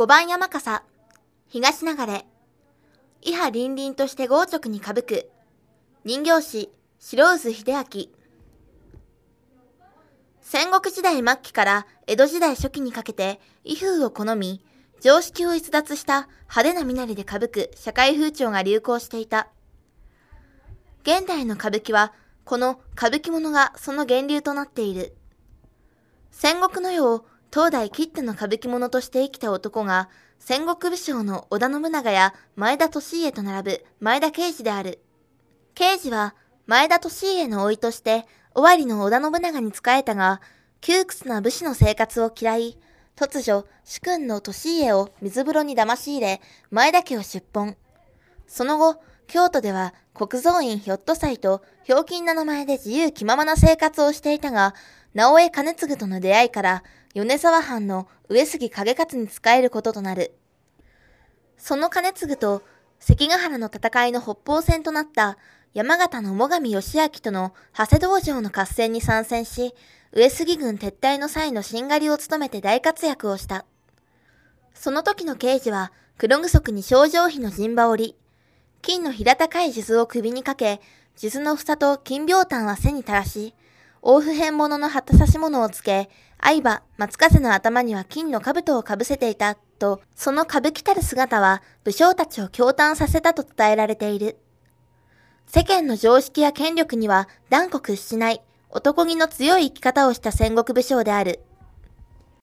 五番山笠、東流れ、伊波凛々として豪直にかぶく、人形師、白渦秀明。戦国時代末期から江戸時代初期にかけて、威風を好み、常識を逸脱した派手な身なりで歌舞く社会風潮が流行していた。現代の歌舞伎は、この歌舞伎物がその源流となっている。戦国の世を東大切手の歌舞伎物として生きた男が、戦国武将の織田信長や前田利家と並ぶ前田慶次である。慶次は前田利家の甥として、尾張の織田信長に仕えたが、窮屈な武士の生活を嫌い、突如、主君の利家を水風呂に騙し入れ、前田家を出奔。その後、京都では国蔵院ひょっと祭とひょうきんな名前で自由気ままな生活をしていたが、直江兼次との出会いから、米沢藩の上杉景勝に仕えることとなる。その兼次と関ヶ原の戦いの北方戦となった山形の最上義明との長谷道場の合戦に参戦し、上杉軍撤退の際のしんがりを務めて大活躍をした。その時の刑事は黒具足に症状費の陣馬を折り、金の平高い数珠を首にかけ、数珠の房と金病炭は背に垂らし、大不変物の旗差し物をつけ、相葉、松風の頭には金の兜をかぶせていた、と、その歌舞伎たる姿は武将たちを驚嘆させたと伝えられている。世間の常識や権力には断固屈しない男気の強い生き方をした戦国武将である。